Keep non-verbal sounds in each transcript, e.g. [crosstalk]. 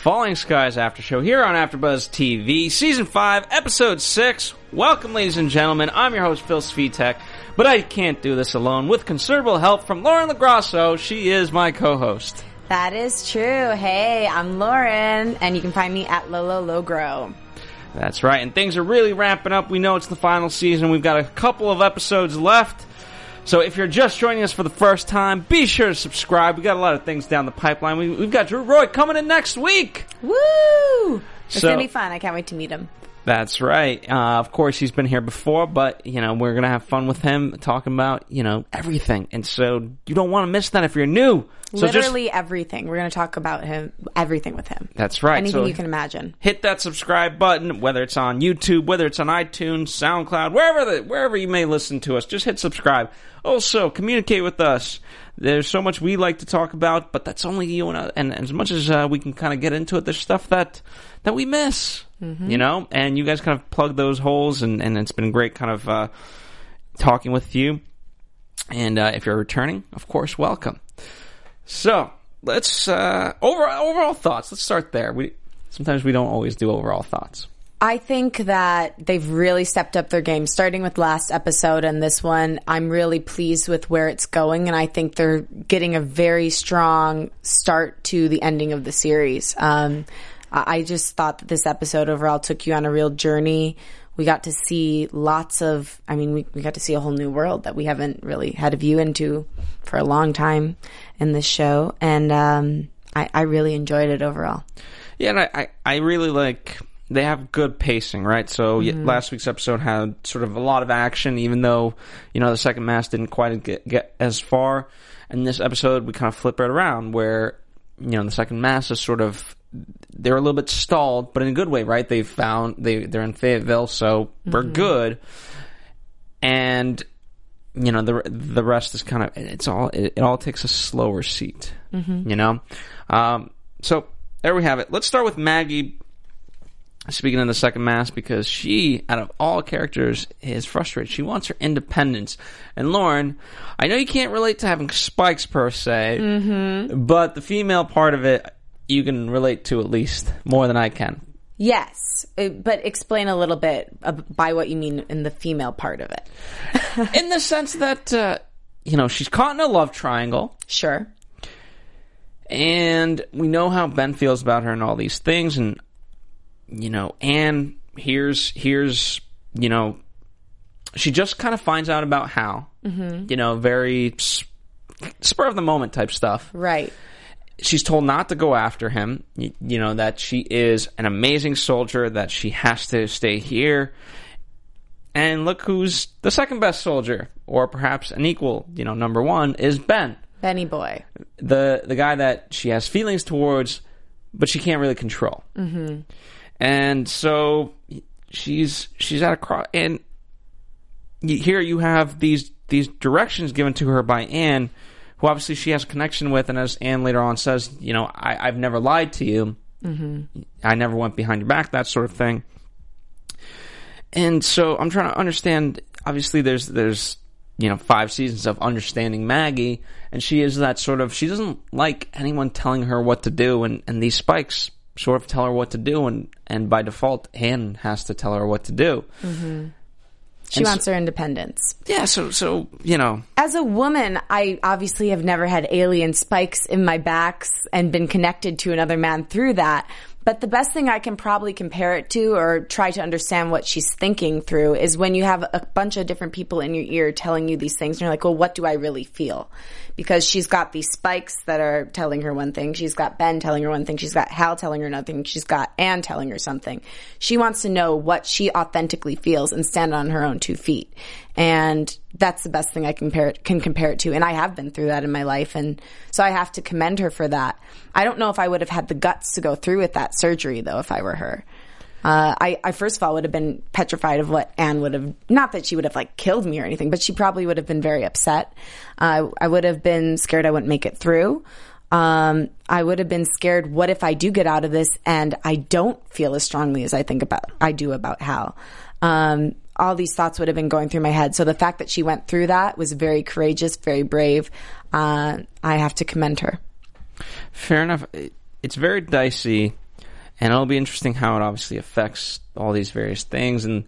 Falling Skies After Show here on AfterBuzz TV, Season 5, Episode 6. Welcome, ladies and gentlemen. I'm your host, Phil Svitek, but I can't do this alone. With considerable help from Lauren Lagrasso, she is my co-host. That is true. Hey, I'm Lauren, and you can find me at Lolo Logro. That's right, and things are really ramping up. We know it's the final season. We've got a couple of episodes left. So if you're just joining us for the first time, be sure to subscribe. We got a lot of things down the pipeline. We, we've got Drew Roy coming in next week. Woo! It's So- gonna be fun. I can't wait to meet him. That's right. Uh, of course, he's been here before, but you know we're gonna have fun with him, talking about you know everything. And so you don't want to miss that if you're new. So just Literally everything. We're gonna talk about him, everything with him. that's right. Anything so you can imagine. hit that subscribe button, whether it's on YouTube, whether it's on iTunes, SoundCloud, wherever the, wherever you may listen to us. Just hit subscribe. Also, communicate with us. There's so much we like to talk about, but that's only you and I, and as much as uh, we can kind of get into it, there's stuff that that we miss, you know. And you guys kind of plug those holes, and and it's been great, kind of uh, talking with you. And uh, if you're returning, of course, welcome. So let's uh, overall overall thoughts. Let's start there. We sometimes we don't always do overall thoughts. I think that they've really stepped up their game, starting with last episode and this one. I'm really pleased with where it's going, and I think they're getting a very strong start to the ending of the series. Um, I just thought that this episode overall took you on a real journey. We got to see lots of, I mean, we, we got to see a whole new world that we haven't really had a view into for a long time in this show. And um, I, I really enjoyed it overall. Yeah, and I, I, I really like they have good pacing, right? So y last week's episode had sort of a lot of action, even though you know the second mass didn't quite get, get as far. And this episode, we kind of flip it around, where you know the second mass is sort of they're a little bit stalled, but in a good way, right? They've found they they're in Fayetteville, so we're mm-hmm. good. And you know the the rest is kind of it's all it, it all takes a slower seat, mm-hmm. you know. Um, so there we have it. Let's start with Maggie. Speaking in the second mass, because she, out of all characters, is frustrated. She wants her independence. And Lauren, I know you can't relate to having spikes per se, mm-hmm. but the female part of it, you can relate to at least more than I can. Yes, uh, but explain a little bit by what you mean in the female part of it. [laughs] In the sense that, uh, you know, she's caught in a love triangle. Sure. and we know how Ben feels about her and all these things, and you know, Anne here's here's you know, she just kind of finds out about Hal, mm-hmm. you know, very spur of the moment type stuff. Right. She's told not to go after him, you, you know, that she is an amazing soldier, that she has to stay here. And look who's the second best soldier, or perhaps an equal, you know, number one is Ben Benny boy. the the guy that she has feelings towards, but she can't really control. Mm-hmm. And so she's she's at a cross, and here you have these these directions given to her by Anne, who obviously she has a connection with, and as Anne later on says, you know, I, I've never lied to you, mm-hmm. I never went behind your back, that sort of thing. And so I'm trying to understand. Obviously, there's there's you know five seasons of understanding Maggie, and she is that sort of. She doesn't like anyone telling her what to do, and and these spikes sort of tell her what to do, and and by default, Anne has to tell her what to do. She And wants her independence. Yeah, so so you know, As a woman, I obviously have never had alien spikes in my backs and been connected to another man through that. But the best thing I can probably compare it to or try to understand what she's thinking through is when you have a bunch of different people in your ear telling you these things and you're like, well, what do I really feel? Because she's got these spikes that are telling her one thing. She's got Ben telling her one thing. She's got Hal telling her nothing. She's got Anne telling her something. She wants to know what she authentically feels and stand on her own two feet. And that's the best thing I compare it, can compare it to. And I have been through that in my life. And so I have to commend her for that. I don't know if I would have had the guts to go through with that surgery though, if I were her. Uh, I, I first of all would have been petrified of what Anne would have, not that she would have like killed me or anything, but she probably would have been very upset. Uh, I would have been scared I wouldn't make it through. Um, I would have been scared. What if I do get out of this and I don't feel as strongly as I think about, I do about Hal? Um, all these thoughts would have been going through my head. So the fact that she went through that was very courageous, very brave. Uh, I have to commend her. Fair enough. It's very dicey and it'll be interesting how it obviously affects all these various things. And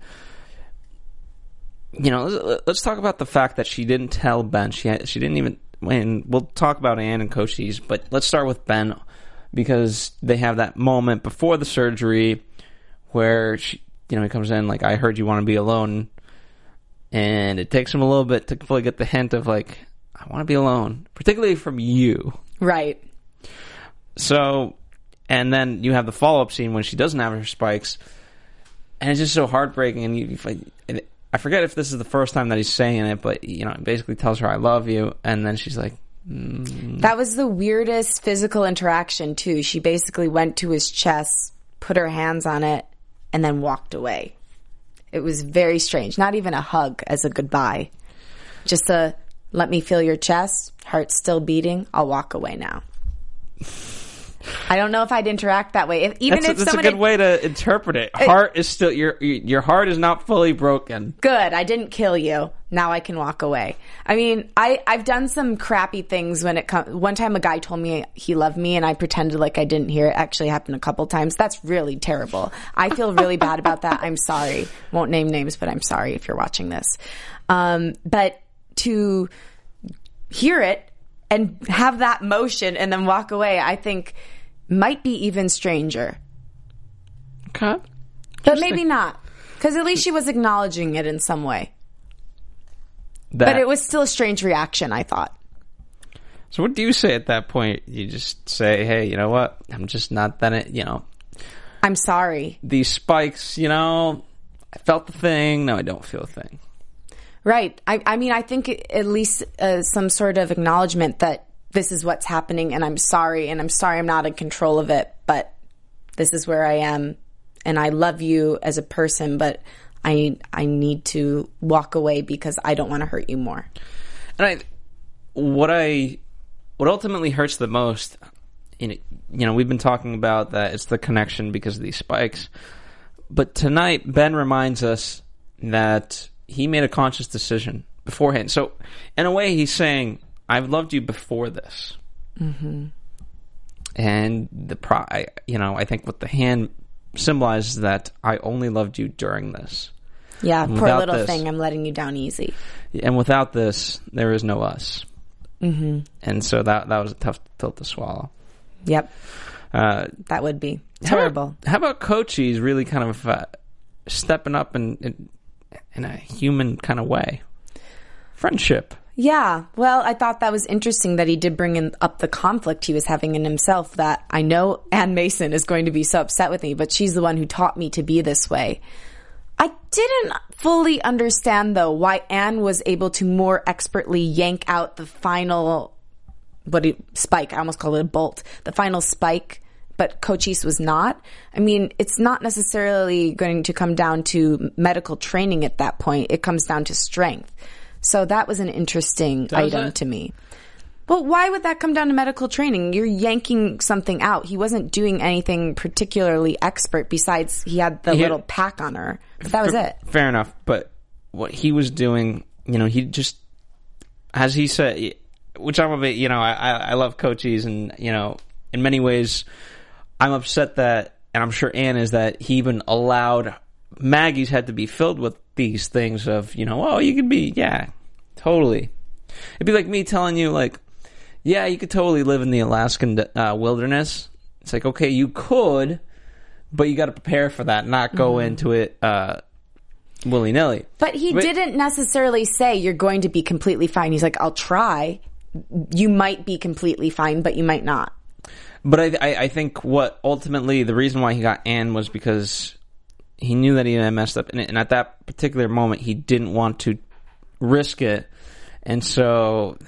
you know let's talk about the fact that she didn't tell Ben. She had, she didn't even and we'll talk about Anne and Cochise but let's start with Ben because they have that moment before the surgery where she you know he comes in like I heard you want to be alone. And it takes him a little bit to fully get the hint of like I want to be alone particularly from you. Right. So and then you have the follow up scene when she doesn't have her spikes, and it's just so heartbreaking. And, you, and I forget if this is the first time that he's saying it, but you know, basically tells her "I love you," and then she's like, mm. "That was the weirdest physical interaction too." She basically went to his chest, put her hands on it, and then walked away. It was very strange. Not even a hug as a goodbye, just a "Let me feel your chest, heart still beating. I'll walk away now." [laughs] I don't know if I'd interact that way. If, even that's if a, that's a good way to interpret it. Heart is still your your heart is not fully broken. Good. I didn't kill you. Now I can walk away. I mean, I I've done some crappy things when it comes. One time, a guy told me he loved me, and I pretended like I didn't hear it. Actually, happened a couple times. That's really terrible. I feel really bad about that. I'm sorry. Won't name names, but I'm sorry if you're watching this. Um, but to hear it and have that motion and then walk away, I think might be even stranger. Okay. But maybe not. Because at least she was acknowledging it in some way. That, but it was still a strange reaction, I thought. So what do you say at that point? You just say, hey, you know what? I'm just not that, you know. I'm sorry. These spikes, you know, I felt the thing. No, I don't feel a thing. Right. I, I mean, I think at least uh, some sort of acknowledgement that this is what's happening and I'm sorry and I'm sorry I'm not in control of it, but this is where I am and I love you as a person, but I I need to walk away because I don't want to hurt you more. And I what I what ultimately hurts the most you know, you know, we've been talking about that it's the connection because of these spikes. But tonight Ben reminds us that he made a conscious decision beforehand. So in a way he's saying I've loved you before this. Mm-hmm. And the pro, I, you know, I think what the hand symbolizes that I only loved you during this. Yeah, and poor little this, thing. I'm letting you down easy. And without this, there is no us. Mm-hmm. And so that that was a tough pill to swallow. Yep. Uh, that would be terrible. How about, how about Cochise really kind of uh, stepping up and, in in a human kind of way? Friendship. Yeah. Well, I thought that was interesting that he did bring in, up the conflict he was having in himself that I know Anne Mason is going to be so upset with me, but she's the one who taught me to be this way. I didn't fully understand though why Anne was able to more expertly yank out the final what spike. I almost call it a bolt. The final spike, but Cochise was not. I mean, it's not necessarily going to come down to medical training at that point. It comes down to strength. So that was an interesting Does item it? to me. Well, why would that come down to medical training? You're yanking something out. He wasn't doing anything particularly expert besides he had the he little had, pack on her. But that was it. Fair enough. But what he was doing, you know, he just, as he said, which I'm a bit, you know, I, I love Cochise and, you know, in many ways, I'm upset that, and I'm sure Anne is that he even allowed Maggie's had to be filled with these things of, you know, oh, you could be, yeah, totally. It'd be like me telling you, like, yeah, you could totally live in the Alaskan uh, wilderness. It's like, okay, you could, but you got to prepare for that, not go mm-hmm. into it uh, willy nilly. But he but, didn't necessarily say you're going to be completely fine. He's like, I'll try. you might be completely fine, but you might not. But I, I, I think what ultimately the reason why he got Anne was because he knew that he had messed up, and, and at that particular moment, he didn't want to risk it, and so,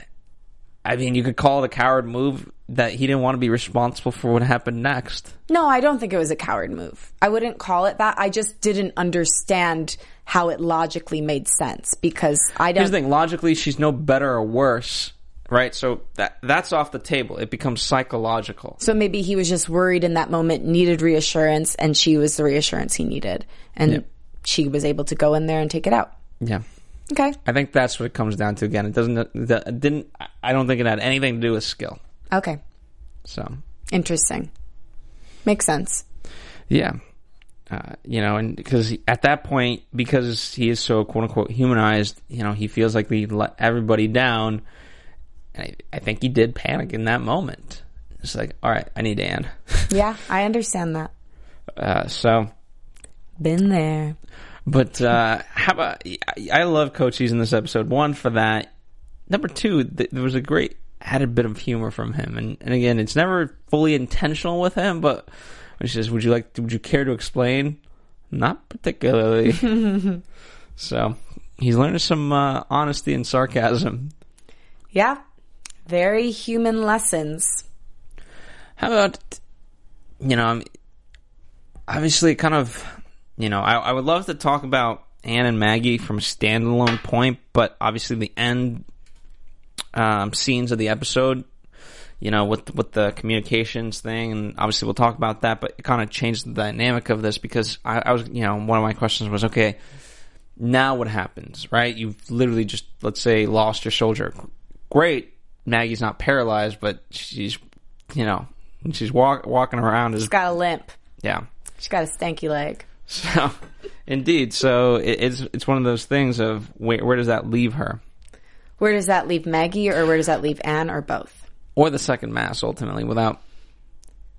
I mean, you could call it a coward move that he didn't want to be responsible for what happened next. No, I don't think it was a coward move. I wouldn't call it that. I just didn't understand how it logically made sense because I don't. Here's the thing: logically, she's no better or worse, right? So that that's off the table. It becomes psychological. So maybe he was just worried in that moment, needed reassurance, and she was the reassurance he needed, and Yeah. she was able to go in there and take it out. Yeah. Okay. I think that's what it comes down to. Again, it doesn't. It didn't. I don't think it had anything to do with skill. Okay. So Interesting. Makes sense. yeah, uh, you know, and because at that point, because he is so quote unquote humanized, you know, he feels like he let everybody down. And I, I think he did panic in that moment. It's like, all right, I need Anne. [laughs] Yeah, I understand that. Uh, so, Been there. but uh, how about? I- love Cochise in this episode. One for that. Number two, th- there was a great added bit of humor from him, and and again, it's never fully intentional with him. But when she says, "Would you like? Would you care to explain?" Not particularly. [laughs] so he's learning some uh, honesty and sarcasm. Yeah. Very human lessons. How about you know? Obviously, kind of. You know, I, I would love to talk about Anne and Maggie from a standalone point, but obviously the end um, scenes of the episode, you know, with with the communications thing, and obviously we'll talk about that. But it kind of changed the dynamic of this because I, I was, you know, one of my questions was, okay, now what happens, right? You've literally just, let's say, lost your soldier. Great, Maggie's not paralyzed, but she's, you know, she's walk, walking around as, She's got a limp. yeah. She's got a stanky leg. So, [laughs] indeed, so it, it's it's one of those things of where, where does that leave her, Where does that leave Maggie or where does that leave Anne or both? or the second mass ultimately without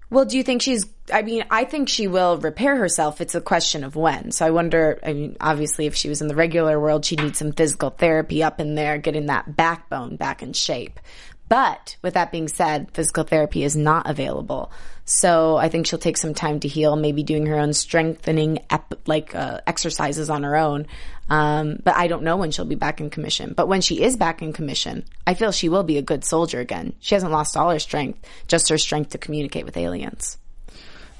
Well, do you think she's I mean, I think she will repair herself. It's a question of when. So I wonder I mean, obviously if she was in the regular world, she'd need some physical therapy up in there, getting that backbone back in shape. But with that being said, physical therapy is not available. So I think she'll take some time to heal, maybe doing her own strengthening ep- like uh, exercises on her own. Um, but I don't know when she'll be back in commission. But when she is back in commission, I feel she will be a good soldier again. She hasn't lost all her strength, just her strength to communicate with aliens.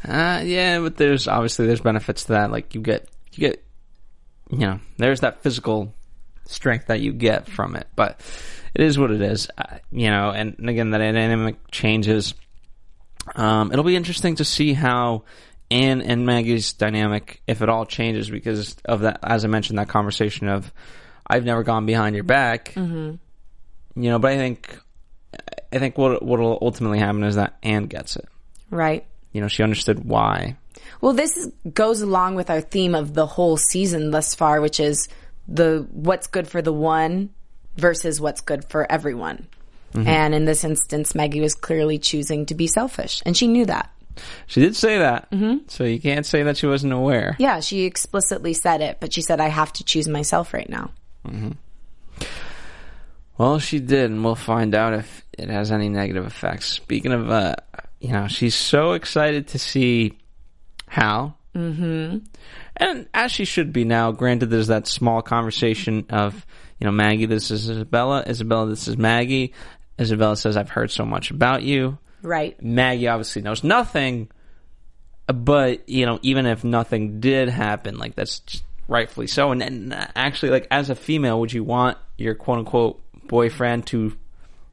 Uh, yeah, but there's obviously there's benefits to that. Like you get you get you know there's that physical strength that you get from it, but it is what it is. Uh, you know, and, again the dynamic changes. Um, it'll be interesting to see how Anne and Maggie's dynamic, if it all changes, because of that. As I mentioned, that conversation of I've never gone behind your back. Mm-hmm. You know, but I think I think what what'll ultimately happen is that Anne gets it. Right. You know, she understood why. Well, this is, goes along with our theme of the whole season thus far, which is the what's good for the one versus what's good for everyone. And in this instance, Maggie was clearly choosing to be selfish, and she knew that. She did say that, mm-hmm. so you can't say that she wasn't aware. Yeah, she explicitly said it, but she said, "I have to choose myself right now." Well, she did, and we'll find out if it has any negative effects. Speaking of, uh, you know, she's so excited to see Hal. Mm-hmm. And as she should be now, granted, there's that small conversation of, you know, Maggie, this is Isabella. Isabella, this is Maggie. Isabella says, I've heard so much about you. Right. Maggie obviously knows nothing, but you know, even if nothing did happen, like that's just rightfully so. And, and uh, actually, like as a female, would you want your quote unquote boyfriend to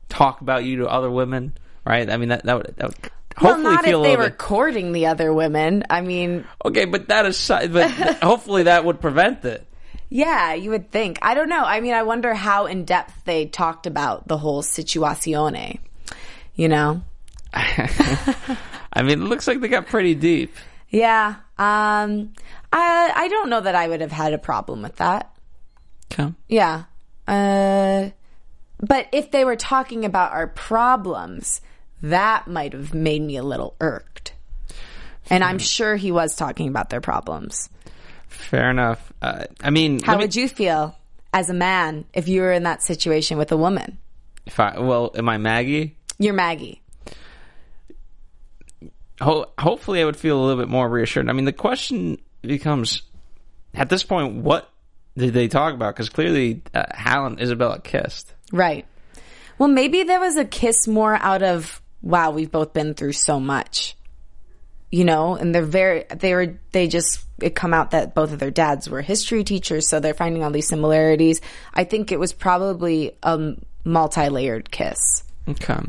talk about you to other women? Right? I mean, that that would, that would Well, not feel if they were bit courting the other women. I mean, okay, but that aside, but [laughs] hopefully that would prevent it. yeah, you would think. I don't know. I mean, I wonder how in depth they talked about the whole situazione. You know? [laughs] I mean, it looks like they got pretty deep. Yeah. Um, I I don't know that I would have had a problem with that. Okay. Yeah. Uh, but if they were talking about our problems, that might have made me a little irked. And I'm sure he was talking about their problems. Fair enough. Uh, I mean, How me- would you feel as a man if you were in that situation with a woman? If I well, am I Maggie? You're Maggie. Ho- hopefully, I would feel a little bit more reassured. I mean, the question becomes at this point, what did they talk about? Because clearly, uh, Hal and Isabella kissed. Right. Well, maybe there was a kiss more out of wow, we've both been through so much. You know, and they're very they were they just it come out that both of their dads were history teachers, so they're finding all these similarities. I think it was probably a multi-layered kiss. Okay.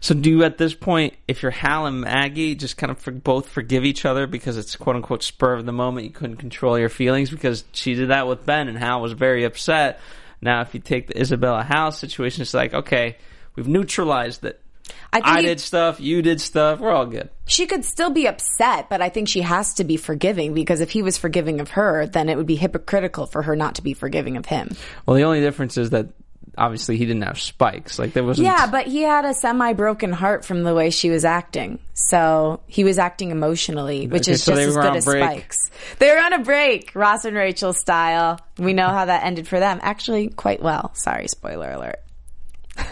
So, do you at this point, if you're Hal and Maggie, just kind of for, both forgive each other because it's quote unquote spur of the moment? You couldn't control your feelings because she did that with Ben, and Hal was very upset. Now, if you take the Isabella Hal situation, it's like, okay, we've neutralized it. I think I did stuff, you did stuff, we're all good. she could still be upset, but I think she has to be forgiving because if he was forgiving of her, then it would be hypocritical for her not to be forgiving of him. Well, the only difference is that obviously he didn't have spikes. Like, there wasn't. Yeah, but he had a semi broken heart from the way she was acting. So he was acting emotionally, which Okay, is so just as good as break. Spikes. They were on a break, Ross and Rachel style. We know how that ended for them. Actually, quite well. Sorry, spoiler alert. [laughs]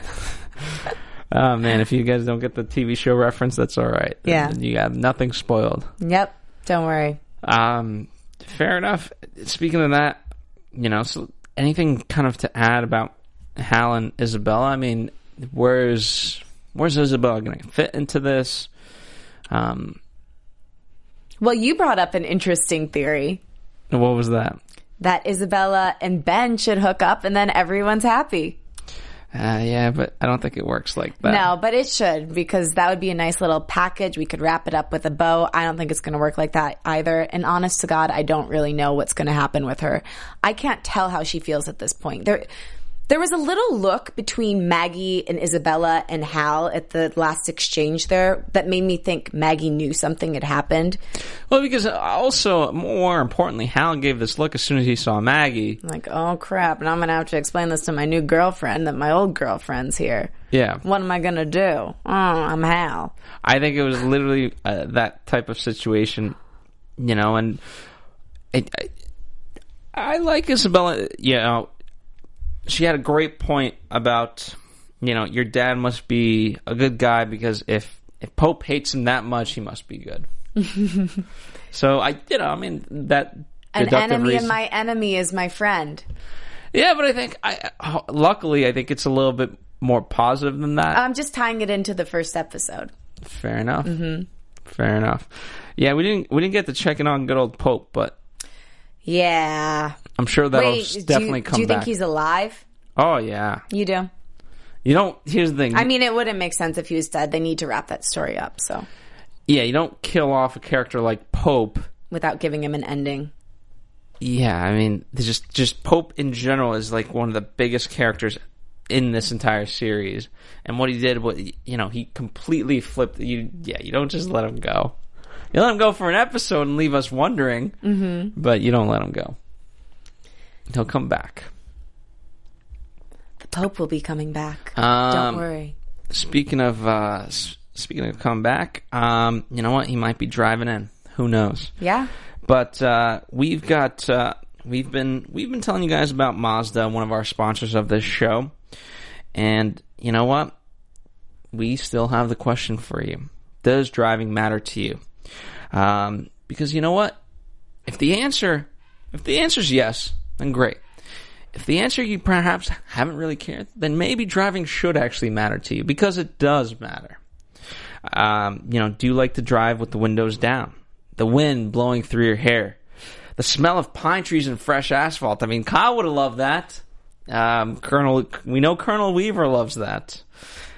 Oh, man, if you guys don't get the TV show reference, that's all right. Yeah. You have nothing spoiled. Yep, don't worry. Um, fair enough. Speaking of that, you know, so anything kind of to add about Hal and Isabella? I mean, where's where's Isabella going to fit into this? Um, Well, you brought up an interesting theory what was that? that Isabella and Ben should hook up and then everyone's happy. Uh, yeah, but I don't think it works like that. No, but it should because that would be a nice little package. We could wrap it up with a bow. I don't think it's going to work like that either. And honest to God, I don't really know what's going to happen with her. I can't tell how she feels at this point. There, there was a little look between Maggie and Isabella and Hal at the last exchange there that made me think Maggie knew something had happened. Well, because also, more importantly, Hal gave this look as soon as he saw Maggie. Like, oh crap, and I'm going to have to explain this to my new girlfriend that my old girlfriend's here. Yeah. What am I going to do? Oh, I'm Hal. I think it was literally uh, that type of situation, you know, and it, I, I like Isabella, you know, she had a great point about, you know, your dad must be a good guy because if, if Pope hates him that much, he must be good. [laughs] so I, you know, I mean, that An enemy reason- of my enemy is my friend. Yeah, but I think, I, luckily, I think it's a little bit more positive than that. I'm just tying it into the first episode. Fair enough. Mm-hmm. Fair enough. Yeah, we didn't we didn't get to checking on good old Pope, but Yeah. I'm sure that'll Wait, do you, definitely come do you back. think he's alive? oh yeah. You do. You don't. Here's the thing. I mean, it wouldn't make sense if he was dead. They need to wrap that story up. So yeah, you don't kill off a character like Pope. without giving him an ending. Yeah, I mean, there's just just Pope in general is like one of the biggest characters in this entire series, and what he did, what you know, he completely flipped. You yeah, you don't just let him go. You let him go for an episode and leave us wondering, mm-hmm. but you don't let him go. He'll come back. The Pope will be coming back. Um, Don't worry. Speaking of uh, s- speaking of come back, um, you know what? He might be driving in. Who knows? Yeah. But uh, we've got uh, we've been we've been telling you guys about Mazda, one of our sponsors of this show, and you know what? We still have the question for you: Does driving matter to you? Um, because you know what? If the answer if the answer is yes, then great. If the answer you perhaps haven't really cared, then maybe driving should actually matter to you because it does matter. Um, you know, do you like to drive with the windows down? The wind blowing through your hair? The smell of pine trees and fresh asphalt? I mean, Kyle would have loved that. Um, Colonel, we know Colonel Weaver loves that.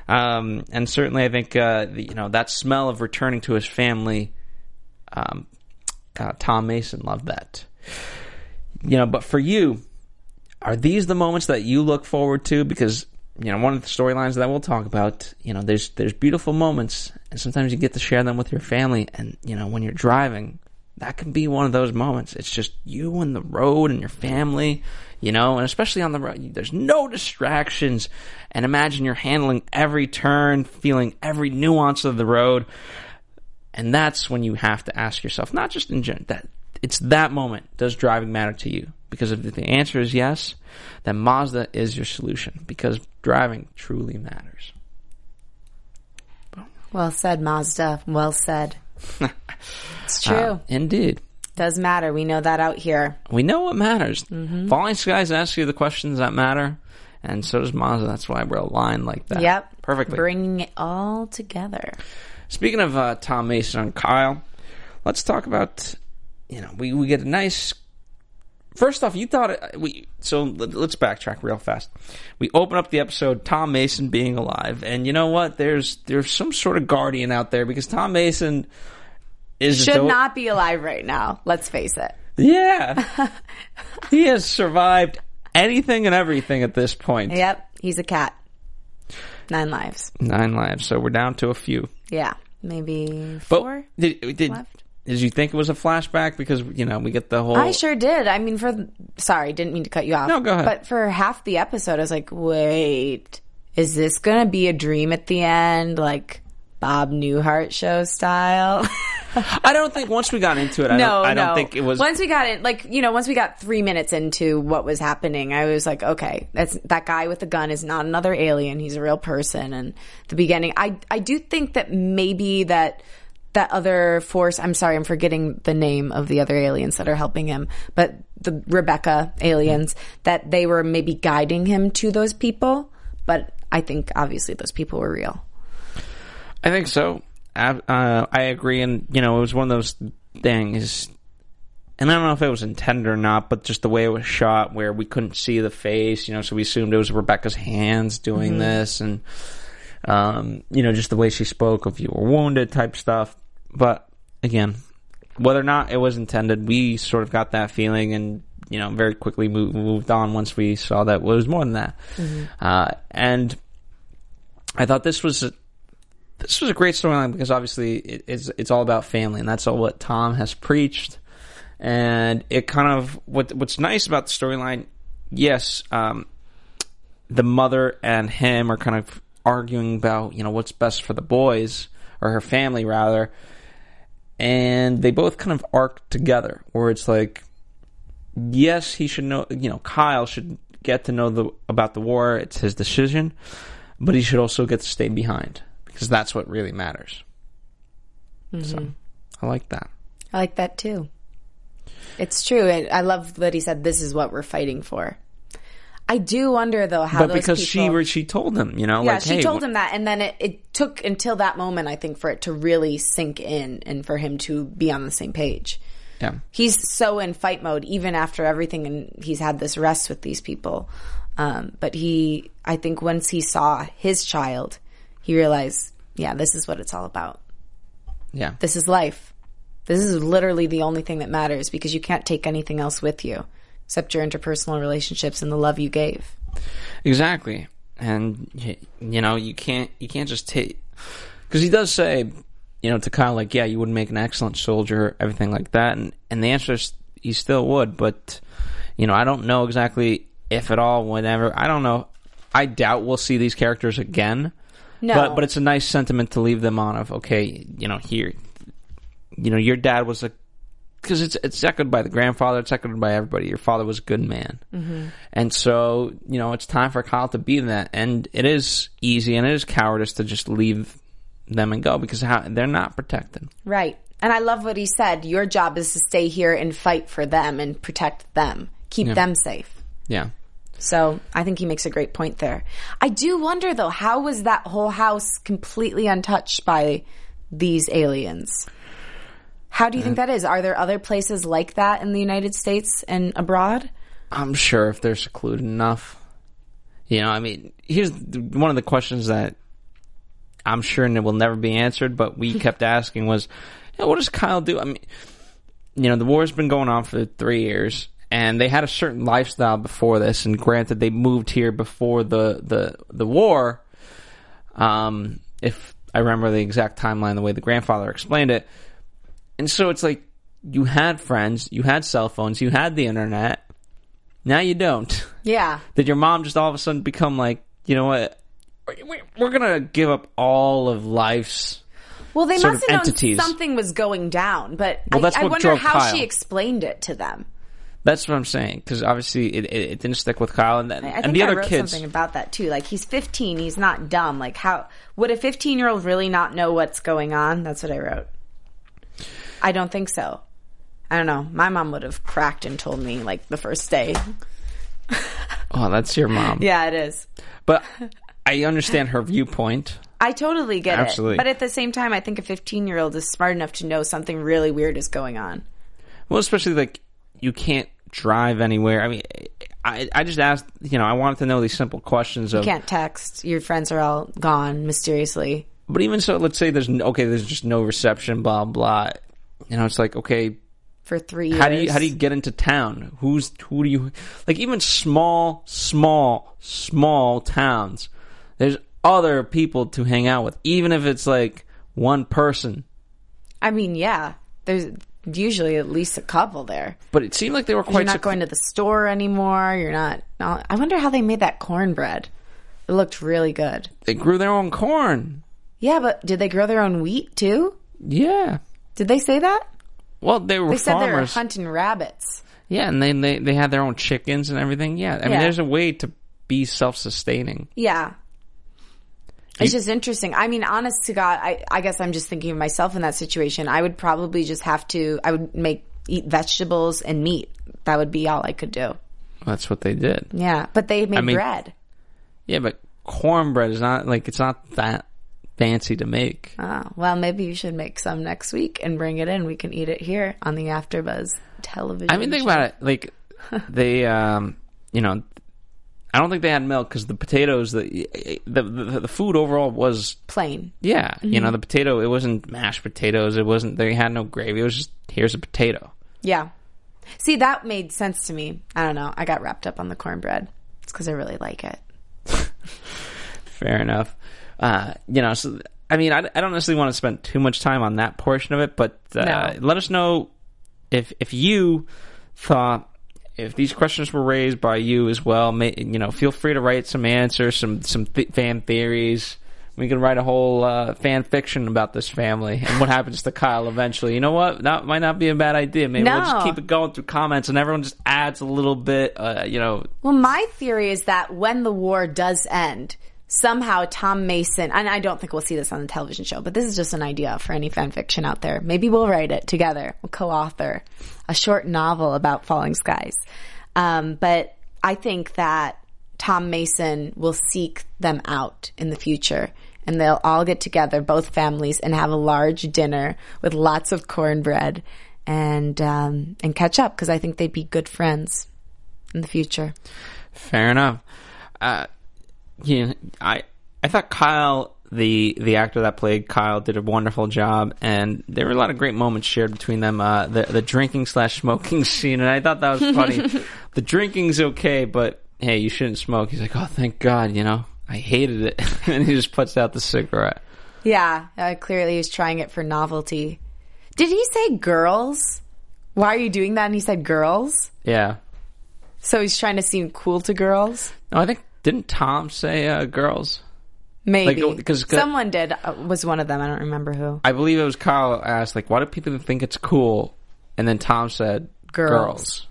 Um, and certainly I think, uh, the, you know, that smell of returning to his family, um, Tom Mason loved that. You know, but for you, are these the moments that you look forward to? Because you know, one of the storylines that we'll talk about, you know, there's there's beautiful moments, and sometimes you get to share them with your family. And you know, when you're driving, that can be one of those moments. It's just you and the road and your family, you know, and especially on the road, there's no distractions. And imagine you're handling every turn, feeling every nuance of the road, and that's when you have to ask yourself, not just in general, that it's that moment. Does driving matter to you? Because if the answer is yes, then Mazda is your solution. Because driving truly matters. Well said, Mazda. Well said. It's true. Uh, indeed. Does matter. We know that out here. We know what matters. Mm-hmm. Falling Skies asks you the questions that matter, and so does Mazda. That's why we're aligned like that. Yep. Perfectly. Bringing it all together. Speaking of uh, Tom Mason and Kyle, let's talk about, you know, we, we get a nice. First off, you thought it, we. So let- let's backtrack real fast. We open up the episode Tom Mason being alive, and you know what? There's there's some sort of guardian out there because Tom Mason is Should the- not be alive right now. Let's face it. Yeah, [laughs] he has survived anything and everything at this point. Yep. He's a cat. Nine lives. Nine lives, so we're down to a few. Yeah. Maybe But four. did did, left. did you think it was a flashback? Because you know we get the whole. I sure did. I mean, for sorry, didn't mean to cut you off. No, go ahead. But for half the episode, I was like, wait, is this gonna be a dream at the end, like Bob Newhart show style? [laughs] I don't think once we got into it, I no, don't, I no. don't think it was. Once we got it, like you know, once we got three minutes into what was happening, I was like, okay, that's that guy with the gun is not another alien; he's a real person. And the beginning, I I do think that maybe that that other force. I'm sorry, I'm forgetting the name of the other aliens that are helping him, but the Rebecca aliens that they were maybe guiding him to those people. But I think obviously those people were real. I think so. I, uh, I agree, and you know, it was one of those things. And I don't know if it was intended or not, but just the way it was shot, where we couldn't see the face, you know, so we assumed it was Rebecca's hands doing this, and um, you know, just the way she spoke of "you were wounded" type stuff. But again, whether or not it was intended, we sort of got that feeling, and you know, very quickly moved, moved on once we saw that it was more than that. Uh, and I thought this was this was a great storyline because obviously it, it's it's all about family, and that's all what Tom has preached. And it kind of what what's nice about the storyline, yes, um, the mother and him are kind of arguing about you know what's best for the boys or her family rather, and they both kind of arc together where it's like, yes, he should know, you know, Kyle should get to know the about the war. It's his decision, but he should also get to stay behind because that's what really matters. So I like that. I like that too. It's true. and I love that he said, "This is what we're fighting for." I do wonder though how But those because people, she she told him, you know, yeah, like she hey, told wh- him that, and then it, it took until that moment, I think, for it to really sink in and for him to be on the same page. yeah, He's so in fight mode, even after everything, and he's had this rest with these people. Um, but he, I think, once he saw his child, he realized, yeah, this is what it's all about. yeah, This is life. This is literally the only thing that matters because you can't take anything else with you except your interpersonal relationships and the love you gave. exactly. And you know, you can't you can't just take because he does say, you know, to Kyle like, yeah, you would make an excellent soldier, everything like that, and and the answer is he still would, but you know, I don't know exactly if at all, whenever. I don't know. I doubt we'll see these characters again. No, But but it's a nice sentiment to leave them on of okay, you know, here, you know, your dad was a because it's it's echoed by the grandfather, it's echoed by everybody. Your father was a good man, mm-hmm. and so you know it's time for Kyle to be that. And it is easy and it is cowardice to just leave them and go because how, they're not protected. right. And I love what he said. Your job is to stay here and fight for them and protect them, keep them safe. Yeah, So I think he makes a great point there. I do wonder though, how was that whole house completely untouched by these aliens? How do you think uh, that is? Are there other places like that in the United States and abroad? I'm sure if they're secluded enough. You know, I mean, here's one of the questions that I'm sure and it will never be answered, but we [laughs] kept asking was, you know, what does Kyle do? I mean, you know, the war's been going on for three years, and they had a certain lifestyle before this. And granted, they moved here before the the the war. Um, if I remember the exact timeline, the way the grandfather explained it, and so it's like you had friends, you had cell phones, you had the internet. Now you don't. [laughs] Yeah. Did your mom just all of a sudden become like, you know what? We- We're gonna give up all of life's. Well, they must have known something was going down, but Well, I, I wonder how Kyle. she explained it to them. That's what I'm saying because obviously it, it, it didn't stick with Kyle and, then I and the I other kids. something about that too. Like he's 15, he's not dumb. Like how would a 15 year old really not know what's going on? That's what I wrote. I don't think so. I don't know. My mom would have cracked and told me like the first day. [laughs] Oh, that's your mom. Yeah, it is. But I understand her viewpoint. I totally get Absolutely. it. But at the same time, I think a 15 year old is smart enough to know something really weird is going on. Well, especially like you can't drive anywhere. I mean, I I just asked. You know, I wanted to know these simple questions of. You can't text. Your friends are all gone mysteriously. But even so, let's say there's no, okay, there's just no reception. Blah blah. You know, it's like okay, For three years. how do you how do you get into town? Who's who do you like? Even small, small, small towns. There's other people to hang out with, even if it's like one person. I mean, yeah. There's usually at least a couple there. But it seemed like they were quite. You're not sec- going to the store anymore. You're not, not. I wonder how they made that cornbread. It looked really good. they grew their own corn. Yeah, but did they grow their own wheat too? Yeah. Did they say that? Well, they were They said they were farmers. hunting rabbits. Yeah, and they, they they had their own chickens and everything. Yeah, I mean, there's a way to be self-sustaining. Yeah. It's just interesting. I mean, honest to God, I, I guess I'm just thinking of myself in that situation. I would probably just have to, I would make, eat vegetables and meat. That would be all I could do. That's what they did. Yeah. But they made mean- bread. Yeah, but cornbread is not like it's not that fancy to make. Oh, well, maybe you should make some next week and bring it in. We can eat it here on the AfterBuzz television. I mean, think show. about it. Like they, um, you know, I don't think they had milk because the potatoes, the, the the the food overall was Plain. yeah. You Mm-hmm. know, the potato. It wasn't mashed potatoes. It wasn't. They had no gravy. It was just here's a potato. Yeah. See, that made sense to me. I don't know. I got wrapped up on the cornbread. It's because I really like it. [laughs] Fair enough. Uh, you know, so I mean, I, I don't necessarily want to spend too much time on that portion of it, but uh, No. let us know if if you thought if these questions were raised by you as well. May, you know, feel free to write some answers, some some th- fan theories. We can write a whole uh, fan fiction about this family and what happens to Kyle eventually. You know what? That might not be a bad idea. Maybe we'll just keep it going through comments, and everyone just adds a little bit. Uh, you know, Well, my theory is that when the war does end, somehow Tom Mason, and I don't think we'll see this on the television show, but this is just an idea for any fan fiction out there. Maybe we'll write it together. We'll co-author a short novel about falling skies. Um, but I think that Tom Mason will seek them out in the future. And they'll all get together, both families, and have a large dinner with lots of cornbread and um, and catch up because I think they'd be good friends in the future. Fair enough. Uh, yeah, I I thought Kyle, the the actor that played Kyle, did a wonderful job, and there were a lot of great moments shared between them. Uh, the the drinking slash smoking [laughs] scene, and I thought that was funny. [laughs] the drinking's okay, but hey, you shouldn't smoke. He's like, oh, thank God, you know, I hated it, [laughs] and he just puts out the cigarette. Yeah, uh, clearly he was trying it for novelty. Did he say girls? Why are you doing that? And he said girls. Yeah. So he's trying to seem cool to girls. No, I think didn't Tom say uh, girls? Maybe Like, 'cause- 'cause- someone did. Uh, was one of them. I don't remember who. I believe it was Kyle asked, like, why do people think it's cool? And then Tom said, Girls. girls.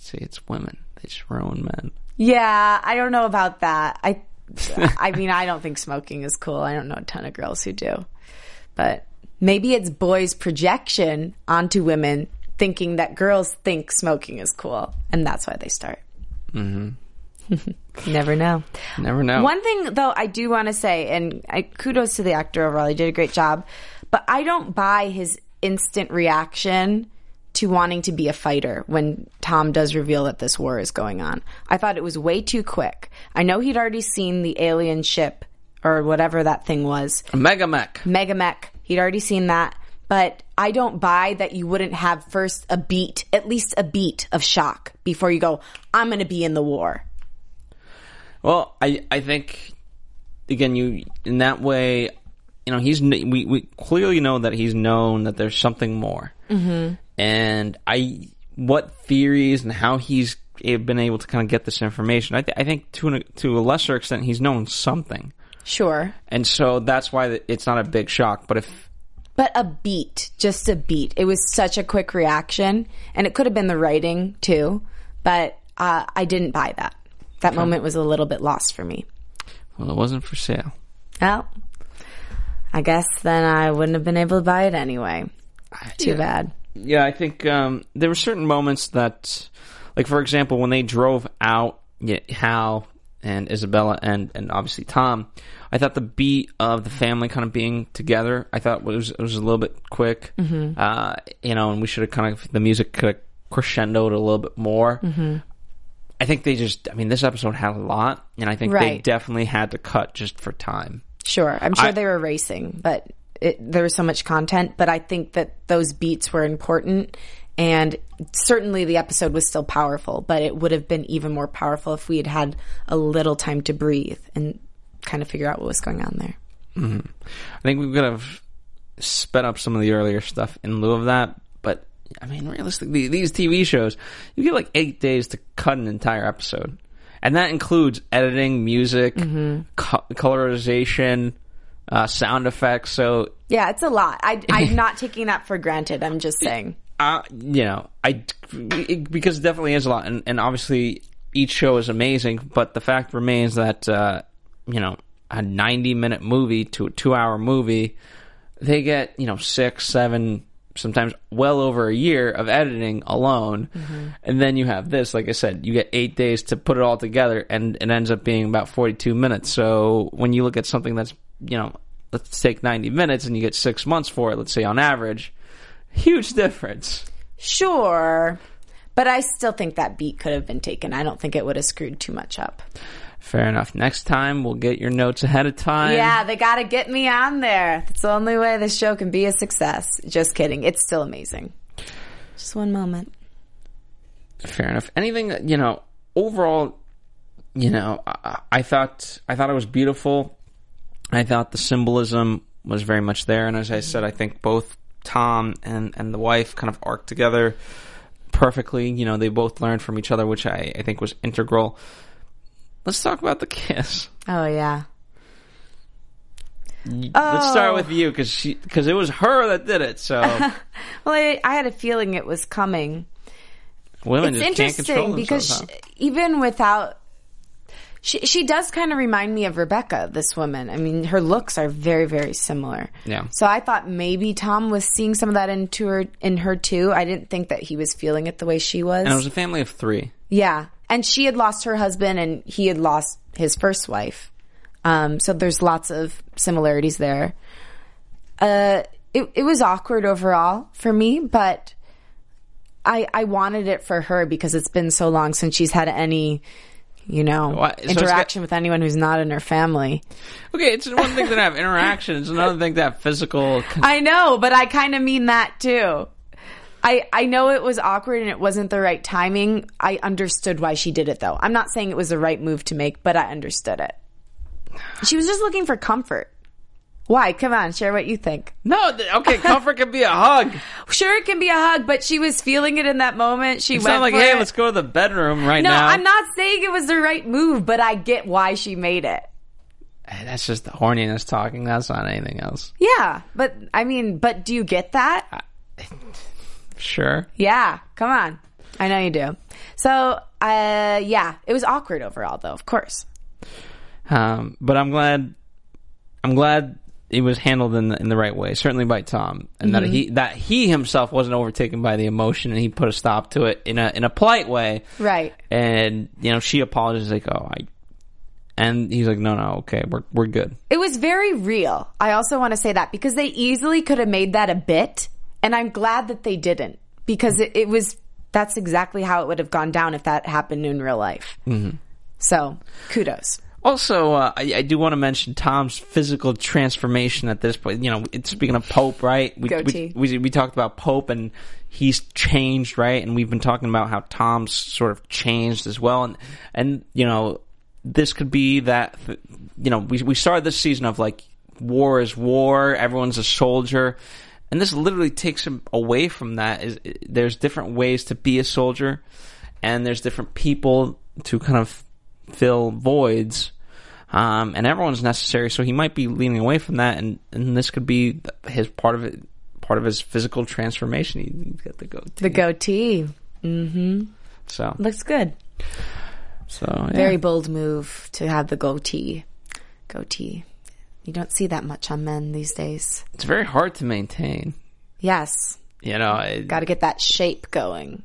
See, it's women. They just ruin men. Yeah, I don't know about that. I, [laughs] I mean, I don't think smoking is cool. I don't know a ton of girls who do, but maybe it's boys' projection onto women thinking that girls think smoking is cool, and that's why they start. Mm-hmm. [laughs] Never know. Never know. One thing, though, I do want to say, and I, kudos to the actor overall, he did a great job, but I don't buy his instant reaction to wanting to be a fighter when Tom does reveal that this war is going on. I thought it was way too quick. I know he'd already seen the alien ship or whatever that thing was, Mega Mech. Megamech. He'd already seen that. But I don't buy that you wouldn't have first a beat, at least a beat of shock before you go, I'm going to be in the war. Well, I I think again you in that way, you know, he's we we clearly know that he's known that there's something more. Mm-hmm. And I what theories and how he's been able to kind of get this information. I, th- I think to an, to a lesser extent he's known something. Sure. And so that's why it's not a big shock. But if but a beat, just a beat. It was such a quick reaction, and it could have been the writing too, but uh, I didn't buy that. That moment was a little bit lost for me. Well, it wasn't for sale. Well, I guess then I wouldn't have been able to buy it anyway. Too Yeah. bad. Yeah, I think um, there were certain moments that, like for example, when they drove out, yeah, Hal and Isabella and and obviously Tom, I thought the beat of the family kind of being together, I thought was it was a little bit quick. Mm-hmm. Uh, you know, and we should have kind of the music could have crescendoed a little bit more. Mm-hmm. I think they just, I mean, this episode had a lot, and I think they definitely had to cut just for time. Sure, I'm sure I- they were racing, but it, there was so much content. But I think that those beats were important, and certainly the episode was still powerful. But it would have been even more powerful if we had had a little time to breathe and kind of figure out what was going on there. Mm-hmm. I think we could have sped up some of the earlier stuff in lieu of that. I mean, realistically, these TV shows, you get like eight days to cut an entire episode, and that includes editing, music, co- colorization, uh, sound effects. So, Yeah, it's a lot. I, I'm [laughs] not taking that for granted. I'm just saying. uh, you know, I it- because it definitely is a lot, and, and obviously each show is amazing. But the fact remains that uh, you know a 90 minute movie to a two hour movie, they get you know six, seven, sometimes well over a year of editing alone, mm-hmm. and then you have this. Like I said, you get eight days to put it all together, and it ends up being about 42 minutes. So when you look at something that's you know let's take 90 minutes and you get six months for it, let's say on average, huge difference. Sure. But I still think that beat could have been taken. I don't think it would have screwed too much up. Fair enough. Next time we'll get your notes ahead of time. Yeah, they got to get me on there. That's the only way this show can be a success. Just kidding. It's still amazing. Just one moment. Fair enough. Anything you know, overall, you know, I, I thought I thought it was beautiful. I thought the symbolism was very much there, and as I said, I think both Tom and and the wife kind of arc together perfectly. You know, they both learned from each other, which I, I think was integral. Let's talk about the kiss. Oh, yeah. Let's start Oh. with you because she because it was her that did it. So [laughs] Well, I, I had a feeling it was coming. women it's just can't control interesting because she, even without. She, she does kind of remind me of Rebecca, this woman. I mean, her looks are very, very similar. Yeah. So I thought maybe Tom was seeing some of that into her, in her too. I didn't think that he was feeling it the way she was. and it was a family of three. Yeah. And she had lost her husband and he had lost his first wife. Um, so there's lots of similarities there. Uh, it, it was awkward overall for me, but I, I wanted it for her because it's been so long since she's had any, you know, so interaction with anyone who's not in her family. Okay, it's one thing to have [laughs] interaction. It's another thing to have physical. con- I know, but I kind of mean that too. I, I know it was awkward and it wasn't the right timing. I understood why she did it though. I'm not saying it was the right move to make, but I understood it. She was just looking for comfort. Why? Come on, share what you think. No, th- okay, comfort can be a hug. [laughs] Sure, it can be a hug, but she was feeling it in that moment. She It's went not like, hey, it. let's go to the bedroom right No, now. No, I'm not saying it was the right move, but I get why she made it. Hey, That's just the horniness talking. That's not anything else. Yeah, but I mean, but do you get that? Sure. Yeah, come on. I know you do. So, uh, yeah, it was awkward overall, though. Of course. Um, but I'm glad. I'm glad it was handled in the, in the right way. Certainly by Tom, and that he that he himself wasn't overtaken by the emotion, and he put a stop to it in a in a polite way. Right. And you know, she apologizes like, "Oh, I," and he's like, "No, no, okay, we're we're good." It was very real. I also want to say that because they easily could have made that a bit, and I'm glad that they didn't because it, it was that's exactly how it would have gone down if that happened in real life. Mm-hmm. So, kudos. Also, uh, I, I do want to mention Tom's physical transformation at this point. You know, it's, speaking of Pope, right? We, we, we we talked about Pope and he's changed, right? And we've been talking about how Tom's sort of changed as well. And and you know, this could be that. You know, we we started this season of like war is war. Everyone's a soldier. And this literally takes him away from that. Is there's different ways to be a soldier, and there's different people to kind of fill voids. um, and everyone's necessary. So he might be leaning away from that, and, and this could be his part of it, part of his physical transformation. He, he's got the goatee. The goatee Mm-hmm. so looks good. so yeah. Very bold move to have the goatee. Goatee. You don't see that much on men these days. it's very hard to maintain. Yes. You know, it, Got to get that shape going.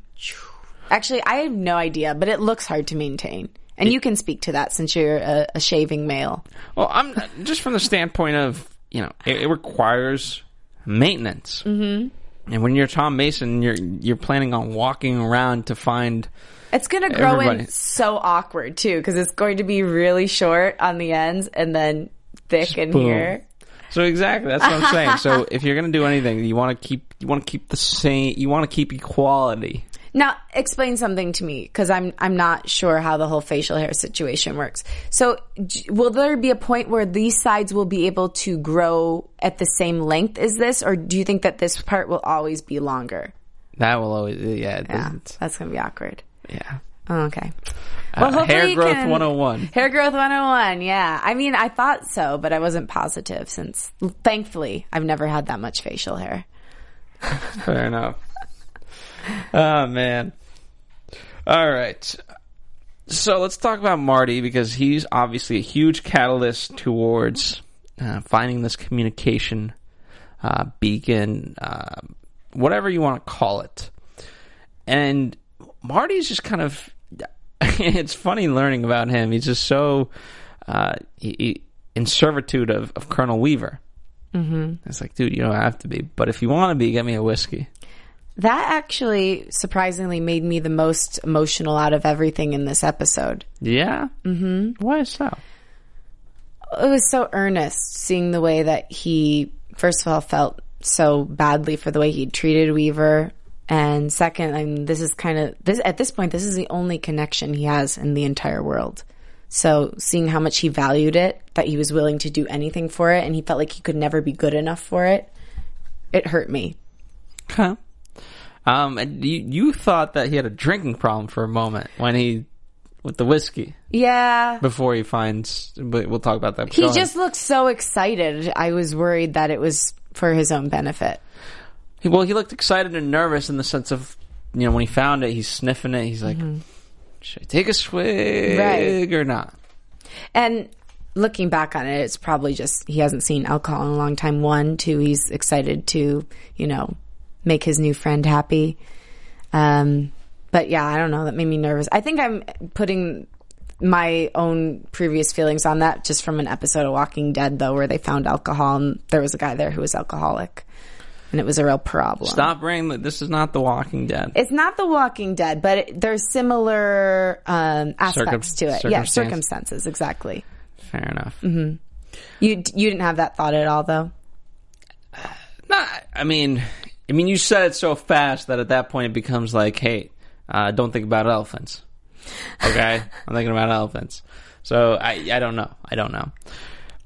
Actually, I have no idea, but it looks hard to maintain. And you can speak to that since you're a, a shaving male. Well, I'm just from the standpoint of you know it, it requires maintenance, mm-hmm. and when you're Tom Mason, you're you're planning on walking around to find. It's going to grow Everybody. in so awkward too, because it's going to be really short on the ends and then thick in boom. here. So exactly, that's what I'm saying. So [laughs] if you're gonna do anything, you want to keep you want to keep the same. You want to keep equality. Now, explain something to me because I'm I'm not sure how the whole facial hair situation works. So, will there be a point where these sides will be able to grow at the same length as this, or do you think that this part will always be longer? That will always yeah Yeah, that's gonna be awkward. yeah. Oh, okay. Uh, hair growth can- 101. Hair growth 101. Yeah. I mean, I thought so, but I wasn't positive since thankfully I've never had that much facial hair. [laughs] Fair enough. Oh man. All right. So let's talk about Marty because he's obviously a huge catalyst towards uh, finding this communication uh, beacon, uh, whatever you want to call it. And Marty's just kind of. [laughs] it's funny learning about him. He's just so uh, he, he- in servitude of, of Colonel Weaver. Mm-hmm. It's like, dude, you don't have to be, but if you want to be, get me a whiskey. That actually surprisingly made me the most emotional out of everything in this episode. Yeah. Mm-hmm. Why so? It was so earnest seeing the way that he, first of all, felt so badly for the way he treated Weaver. And second, I mean, this is kind of this at this point, this is the only connection he has in the entire world. So seeing how much he valued it, that he was willing to do anything for it, and he felt like he could never be good enough for it, it hurt me. Huh. Um, and you you thought that he had a drinking problem for a moment when he with the whiskey Yeah. before he finds. But we'll talk about that. He just looked so excited. I was worried that it was for his own benefit. He- well, he looked excited and nervous in the sense of you know when he found it, he's sniffing it. He's like, should I take a swig Right. or not? And looking back on it, it's probably just he hasn't seen alcohol in a long time. One, two, he's excited to, you know, make his new friend happy. Um, but yeah, I don't know. That made me nervous. I think I'm putting my own previous feelings on that just from an episode of Walking Dead, though, where they found alcohol and there was a guy there who was alcoholic. And it was a real problem. Stop bringing. the- This is not The Walking Dead. It's not The Walking Dead, but it, there's similar um, aspects to it. Yeah, circumstances, exactly. Fair enough. You you didn't have that thought at all, though. [sighs] Nah, I mean, I mean, you said it so fast that at that point it becomes like, hey, uh, don't think about elephants. Okay, [laughs] I'm thinking about elephants. So I, I don't know. I don't know.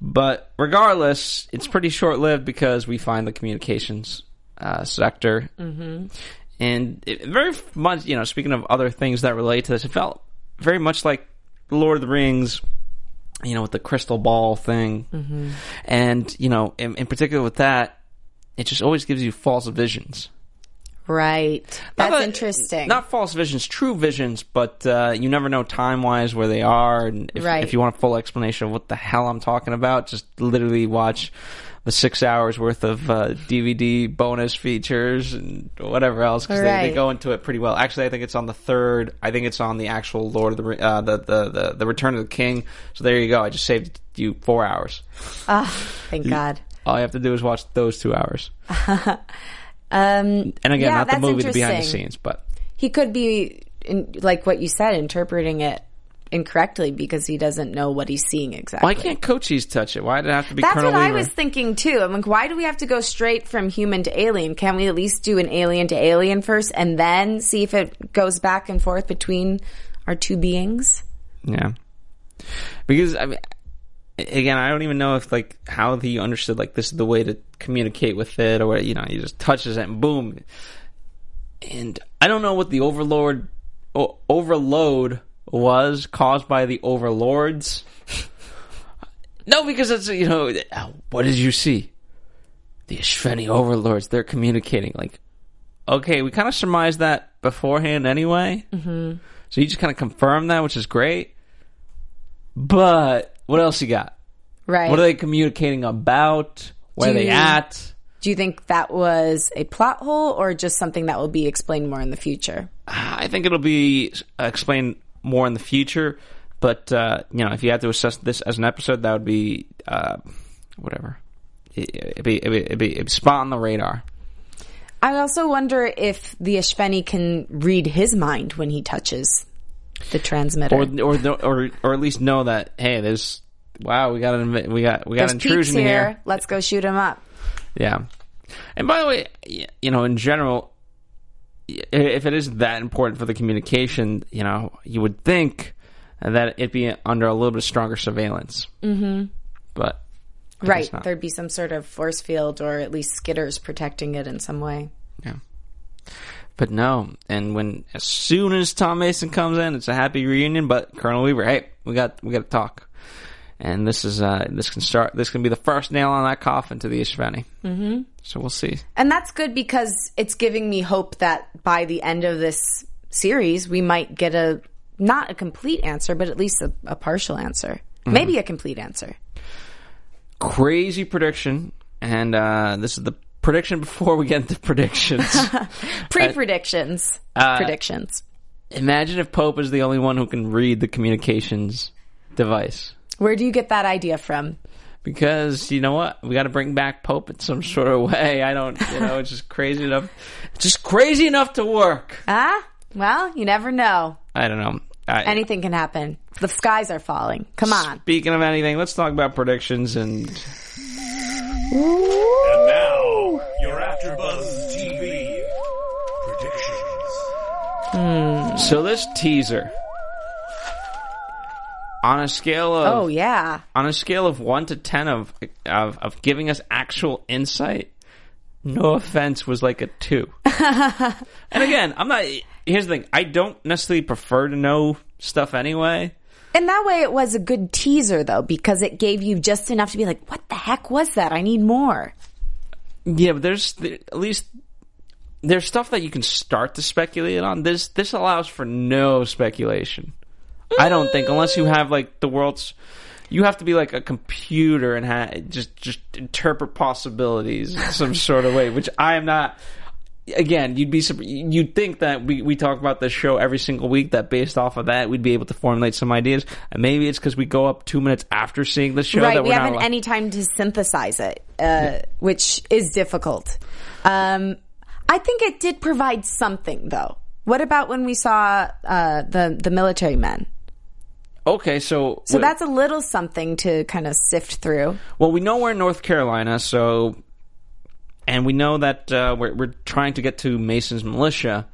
But regardless, it's pretty short lived because we find the communications uh, sector, mm-hmm. and it very much, you know, speaking of other things that relate to this, it felt very much like Lord of the Rings you know, with the crystal ball thing. And, you know, in, in particular with that, it just always gives you false visions. Right. Not That's that- interesting. Not false visions, true visions, but uh, you never know time wise where they are. And if, Right. if you want a full explanation of what the hell I'm talking about, just literally watch the six hours worth of uh, DVD bonus features and whatever else because they, they go into it pretty well. Actually, I think it's on the third. I think it's on the actual Lord of the uh, the, the the the Return of the King. So there you go. I just saved you four hours. Ah, thank God. All you have to do is watch those two hours. [laughs] Um, And again, Yeah, not the movie, the behind the scenes, but he could be, in, like what you said, interpreting it incorrectly because he doesn't know what he's seeing exactly. why can't Cochise touch it? Why did it have to be That's Colonel what I was thinking too. I'm like, why do we have to go straight from human to alien? Can't we at least do an alien to alien first and then see if it goes back and forth between our two beings? Yeah, because I mean, again, I don't even know if like how he understood like this is the way to communicate with it, or you know, he just touches it and boom. And I don't know what the overlord o- overload was caused by the overlords. [laughs] No, because it's you know what did you see? The Espheni overlords. They're communicating like, okay, we kind of surmised that beforehand anyway. Mm-hmm. So you just kind of confirm that, which is great. But what else you got? Right. What are they communicating about? Where are they you- at? Do you think that was a plot hole or just something that will be explained more in the future? I think it'll be uh, explained more in the future. But uh, you know, if you had to assess this as an episode, that would be uh, whatever. It- It'd be, it'd, be, it'd, be, it'd be spot on the radar. I also wonder if the Espheni can read his mind when he touches the transmitter. or or or or at least know that hey, there's wow, we got an we got we got There's intrusion here. here. Let's go shoot him up. Yeah, and by the way, you know, in general, if it is that important for the communication, you know, you would think that it'd be under a little bit stronger surveillance. Mm-hmm. But Right. There'd be some sort of force field or at least skitters protecting it in some way. Yeah. But no, and when as soon as Tom Mason comes in, it's a happy reunion. But Colonel Weaver, hey, we got we got to talk, and this is uh this can start this can be the first nail on that coffin to the Espheni. Mm-hmm. So we'll see. And that's good because it's giving me hope that by the end of this series, we might get a not a complete answer, but at least a, a partial answer. Mm-hmm. Maybe a complete answer. Crazy prediction, and uh this is the prediction before we get into predictions. [laughs] Pre predictions. Uh, predictions. Imagine if Pope is the only one who can read the communications device. Where do you get that idea from? because you know what we got to bring back Pope in some sort of way. I don't, you know, it's just crazy enough, it's just crazy enough to work. Ah, well, you never know. I don't know. I, Anything can happen. The skies are falling. Come on. Speaking of anything, let's talk about predictions and And now, you're after Buzz TV predictions. so this teaser on a scale of Oh yeah. on a scale of one to ten of of of giving us actual insight. No offense, was like a two. [laughs] and again, I'm not. Here's the thing: I don't necessarily prefer to know stuff anyway. In that way, it was a good teaser though, because it gave you just enough to be like, "What the heck was that? I need more." Yeah, but there's there, at least there's stuff that you can start to speculate on. This this allows for no speculation. I don't think unless you have like the world's. You have to be like a computer and ha- just just interpret possibilities in some [laughs] sort of way, which I am not. Again, you'd be you'd think that we we talk about this show every single week. That based off of that, we'd be able to formulate some ideas. And maybe it's because we go up two minutes after seeing the show right. that We haven't allowed- any time to synthesize it, uh, which is difficult. Um, I think it did provide something though. What about when we saw uh, the the military men? Okay, so So that's a little something to kind of sift through. Well, we know we're in North Carolina, so, and we know that uh, we're we're trying to get to Mason's militia,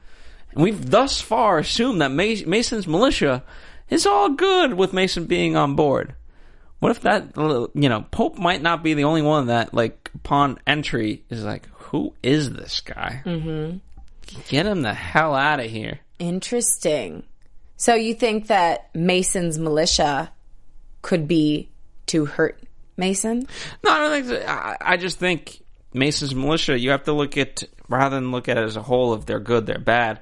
and we've thus far assumed that Ma- Mason's militia is all good with Mason being on board. What if that uh, you know Pope might not be the only one that like upon entry is like, who is this guy? Mm-hmm. Get him the hell out of here. Interesting. So you think that Mason's militia could be to hurt Mason? No, I don't think. So. I, I just think Mason's militia. You have to look at rather than look at it as a whole. If they're good, they're bad.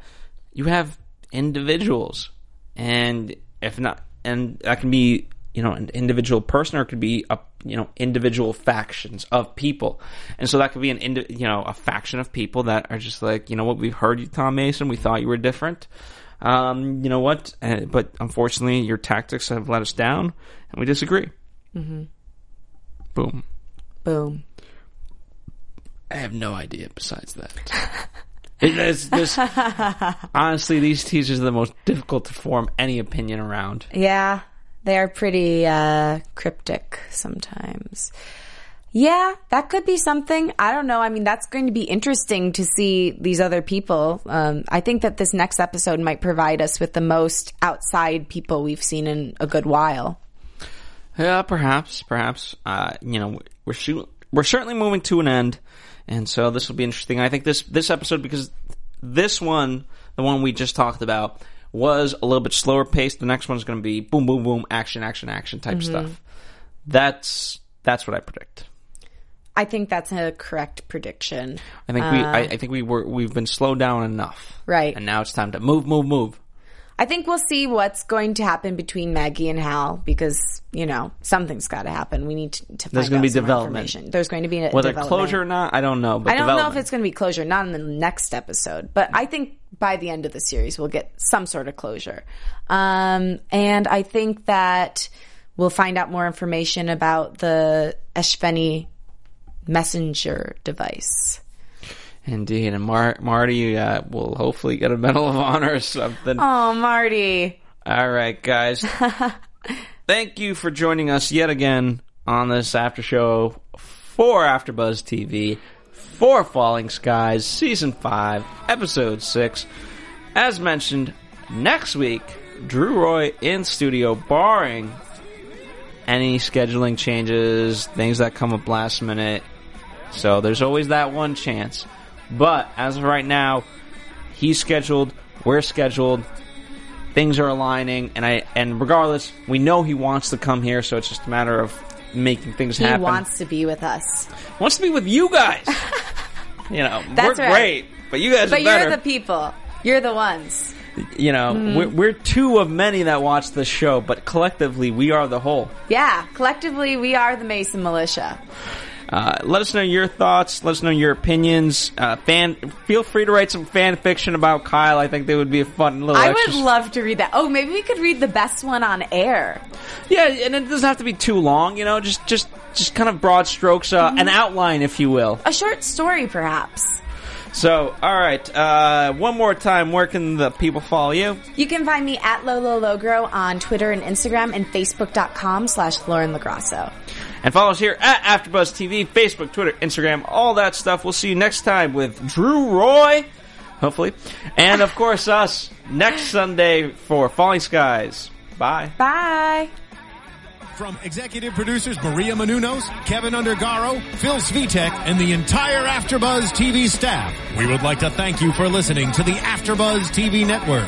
You have individuals, and if not, and that can be you know an individual person, or it could be a you know individual factions of people, and so that could be an indi- you know a faction of people that are just like you know what we've heard you, Tom Mason. We thought you were different. Um, you know what? Uh, but unfortunately, your tactics have let us down, and we disagree. Mm-hmm. Boom. Boom. I have no idea besides that. [laughs] It is- this, [laughs] honestly, these teasers are the most difficult to form any opinion around. Yeah, they are pretty uh, cryptic sometimes. Yeah, that could be something. I don't know. I mean, that's going to be interesting to see these other people. Um, I think that this next episode might provide us with the most outside people we've seen in a good while. Yeah, perhaps, perhaps. Uh, you know, we're shoo- we're certainly moving to an end, and so this will be interesting. I think this this episode because this one, the one we just talked about, was a little bit slower paced. The next one's going to be boom, boom, boom, action, action, action type stuff. That's that's what I predict. I think that's a correct prediction. I think we I, I think we were we've been slowed down enough. Right. And now it's time to move, move, move. I think we'll see what's going to happen between Maggie and Hal because you know something's got to happen. We need to, to There's gonna be some development. There's going to be a Whether development. closure or not, I don't know. But I don't know if it's going to be closure, not in the next episode, but I think by the end of the series we'll get some sort of closure. Um, and I think that we'll find out more information about the Espheni messenger device. Indeed, and Mar- Marty uh, will hopefully get a Medal of Honor or something. Oh, Marty. All right, guys. [laughs] Thank you for joining us yet again on this after show for AfterBuzz TV for Falling Skies Season 5, Episode 6. As mentioned, next week, Drew Roy in studio, barring any scheduling changes, things that come up last minute. So there's always that one chance. But as of right now, he's scheduled, we're scheduled, things are aligning, and I and regardless, we know he wants to come here, so it's just a matter of making things He happen. He wants to be with us. wants to be with you guys. [laughs] you know, That's we're right. great, but you guys But you're the people. You're the ones. you know, Mm-hmm. we're, we're two of many that watch this show, but collectively, we are the whole. Yeah, collectively, we are the Mason Militia. Uh, let us know your thoughts. Let us know your opinions. Uh, fan, feel free to write some fan fiction about Kyle. I think that would be a fun little. I would love to read that. Oh, maybe we could read the best one on air. Yeah, and it doesn't have to be too long. You know, just just just kind of broad strokes, uh, Mm-hmm. an outline, if you will. A short story, perhaps. So, all right, uh, one more time. Where can the people follow you? You can find me at Lolo Logro on Twitter and Instagram and Facebook.com slash Lauren Lagrasso. And follow us here at AfterBuzz TV, Facebook, Twitter, Instagram, all that stuff. We'll see you next time with Drew Roy, hopefully, and of course us next Sunday for Falling Skies. Bye. Bye. From executive producers Maria Menounos, Kevin Undergaro, Phil Svitek, and the entire AfterBuzz TV staff, we would like to thank you for listening to the AfterBuzz TV network.